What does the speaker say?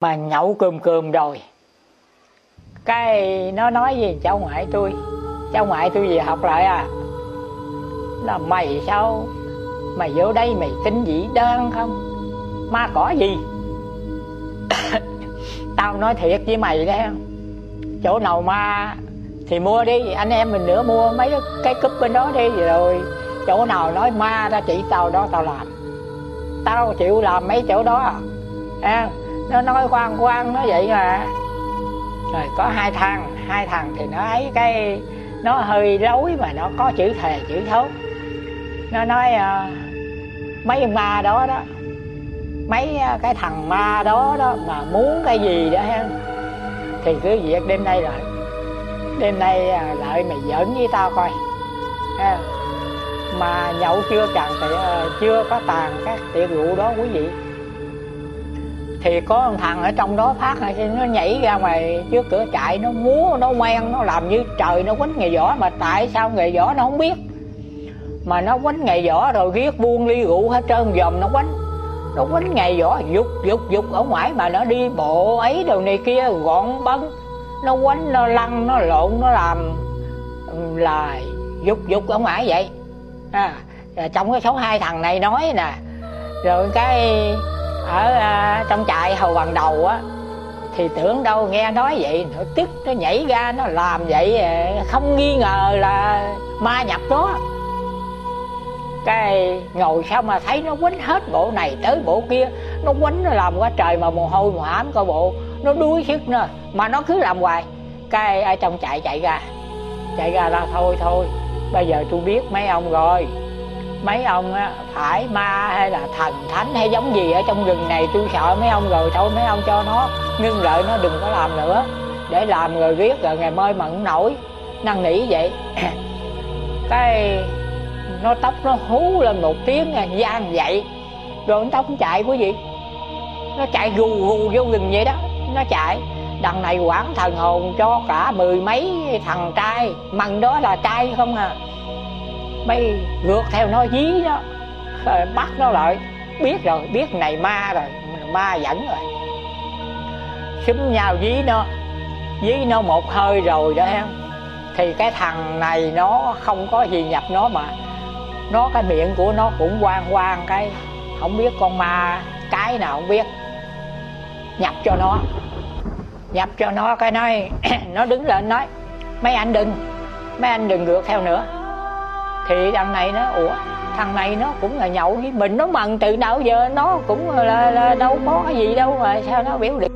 mà nhậu cơm cơm rồi. Cái nó nói gì cháu ngoại tôi cháu ngoại tôi về học lại à. Là mày sao? Mày vô đây mày tính dĩ đơn không? Ma cỏ gì? Tao nói thiệt với mày đó chỗ nào ma thì mua đi anh em mình nữa mua mấy cái cúp bên đó đi rồi. Chỗ nào nói ma ra chỉ tao đó tao làm. Tao chịu làm mấy chỗ đó à, nó nói quan quan nó vậy mà. Rồi có hai thằng hai thằng thì nó ấy cái nó hơi lối mà nó có chữ thề chữ thốt. Nó nói uh, mấy ma đó đó mấy ờ, cái thằng ma đó đó mà muốn cái gì đó ha thì cứ việc đêm nay rồi đêm nay ờ, lại mày giỡn với tao coi ha. Mà nhậu chưa chẳng thì chưa có tàn các tiệc rượu đó quý vị thì có một thằng ở trong đó phát này nó nhảy ra ngoài trước cửa chạy nó múa nó ngoan nó làm như trời nó quánh nghề võ mà tại sao nghề võ nó không biết? Mà nó quánh nghề võ rồi viết buông ly rượu hết trơn dòm nó quánh. Nó quánh nghề võ dục dục dục ở ngoài mà nó đi bộ ấy đồ này kia gọn bấn. Nó quánh nó lăn nó lộn nó làm là dục dục ở ngoài vậy. À, à, trong cái số hai thằng này nói nè rồi cái ở à, trong trại hầu bằng đầu á thì tưởng đâu nghe nói vậy nó tức nó nhảy ra nó làm vậy à, không nghi ngờ là ma nhập đó cái ngồi sao mà thấy nó quấn hết bộ này tới bộ kia nó quấn nó làm quá trời mà mồ hôi mồ hám coi bộ nó đuối sức nữa mà nó cứ làm hoài. Cái ở trong chạy chạy ra chạy ra là thôi thôi bây giờ tôi biết mấy ông rồi mấy ông á, phải ma hay là thần thánh hay giống gì ở trong rừng này, tôi sợ mấy ông rồi, thôi mấy ông cho nó ngưng lợi, nó đừng có làm nữa. Để làm rồi riết rồi ngày mai mà nổi. Năn nỉ vậy. Cái nó tóc nó hú lên một tiếng gian vậy. Rồi nó tóc chạy quý vị nó chạy gù gù vô rừng vậy đó, nó chạy. Đằng này quản thần hồn cho cả mười mấy thằng trai, mằng đó là trai không à? Mấy ngược theo nó dí đó. Rồi bắt nó lại. Biết rồi, biết này ma rồi. Ma dẫn rồi. Xúm nhau dí nó. Dí nó một hơi rồi đó em. Thì cái thằng này nó không có gì nhập nó mà. Nó cái miệng của nó cũng quang quang cái. Không biết con ma cái nào không biết. Nhập cho nó. Nhập cho nó cái nói, nó đứng lên nói, mấy anh đừng. Mấy anh đừng ngược theo nữa thì đằng này nó ủa thằng này nó cũng là nhậu với mình nó mần từ nào giờ nó cũng là, là đâu có gì đâu mà sao nó biểu được.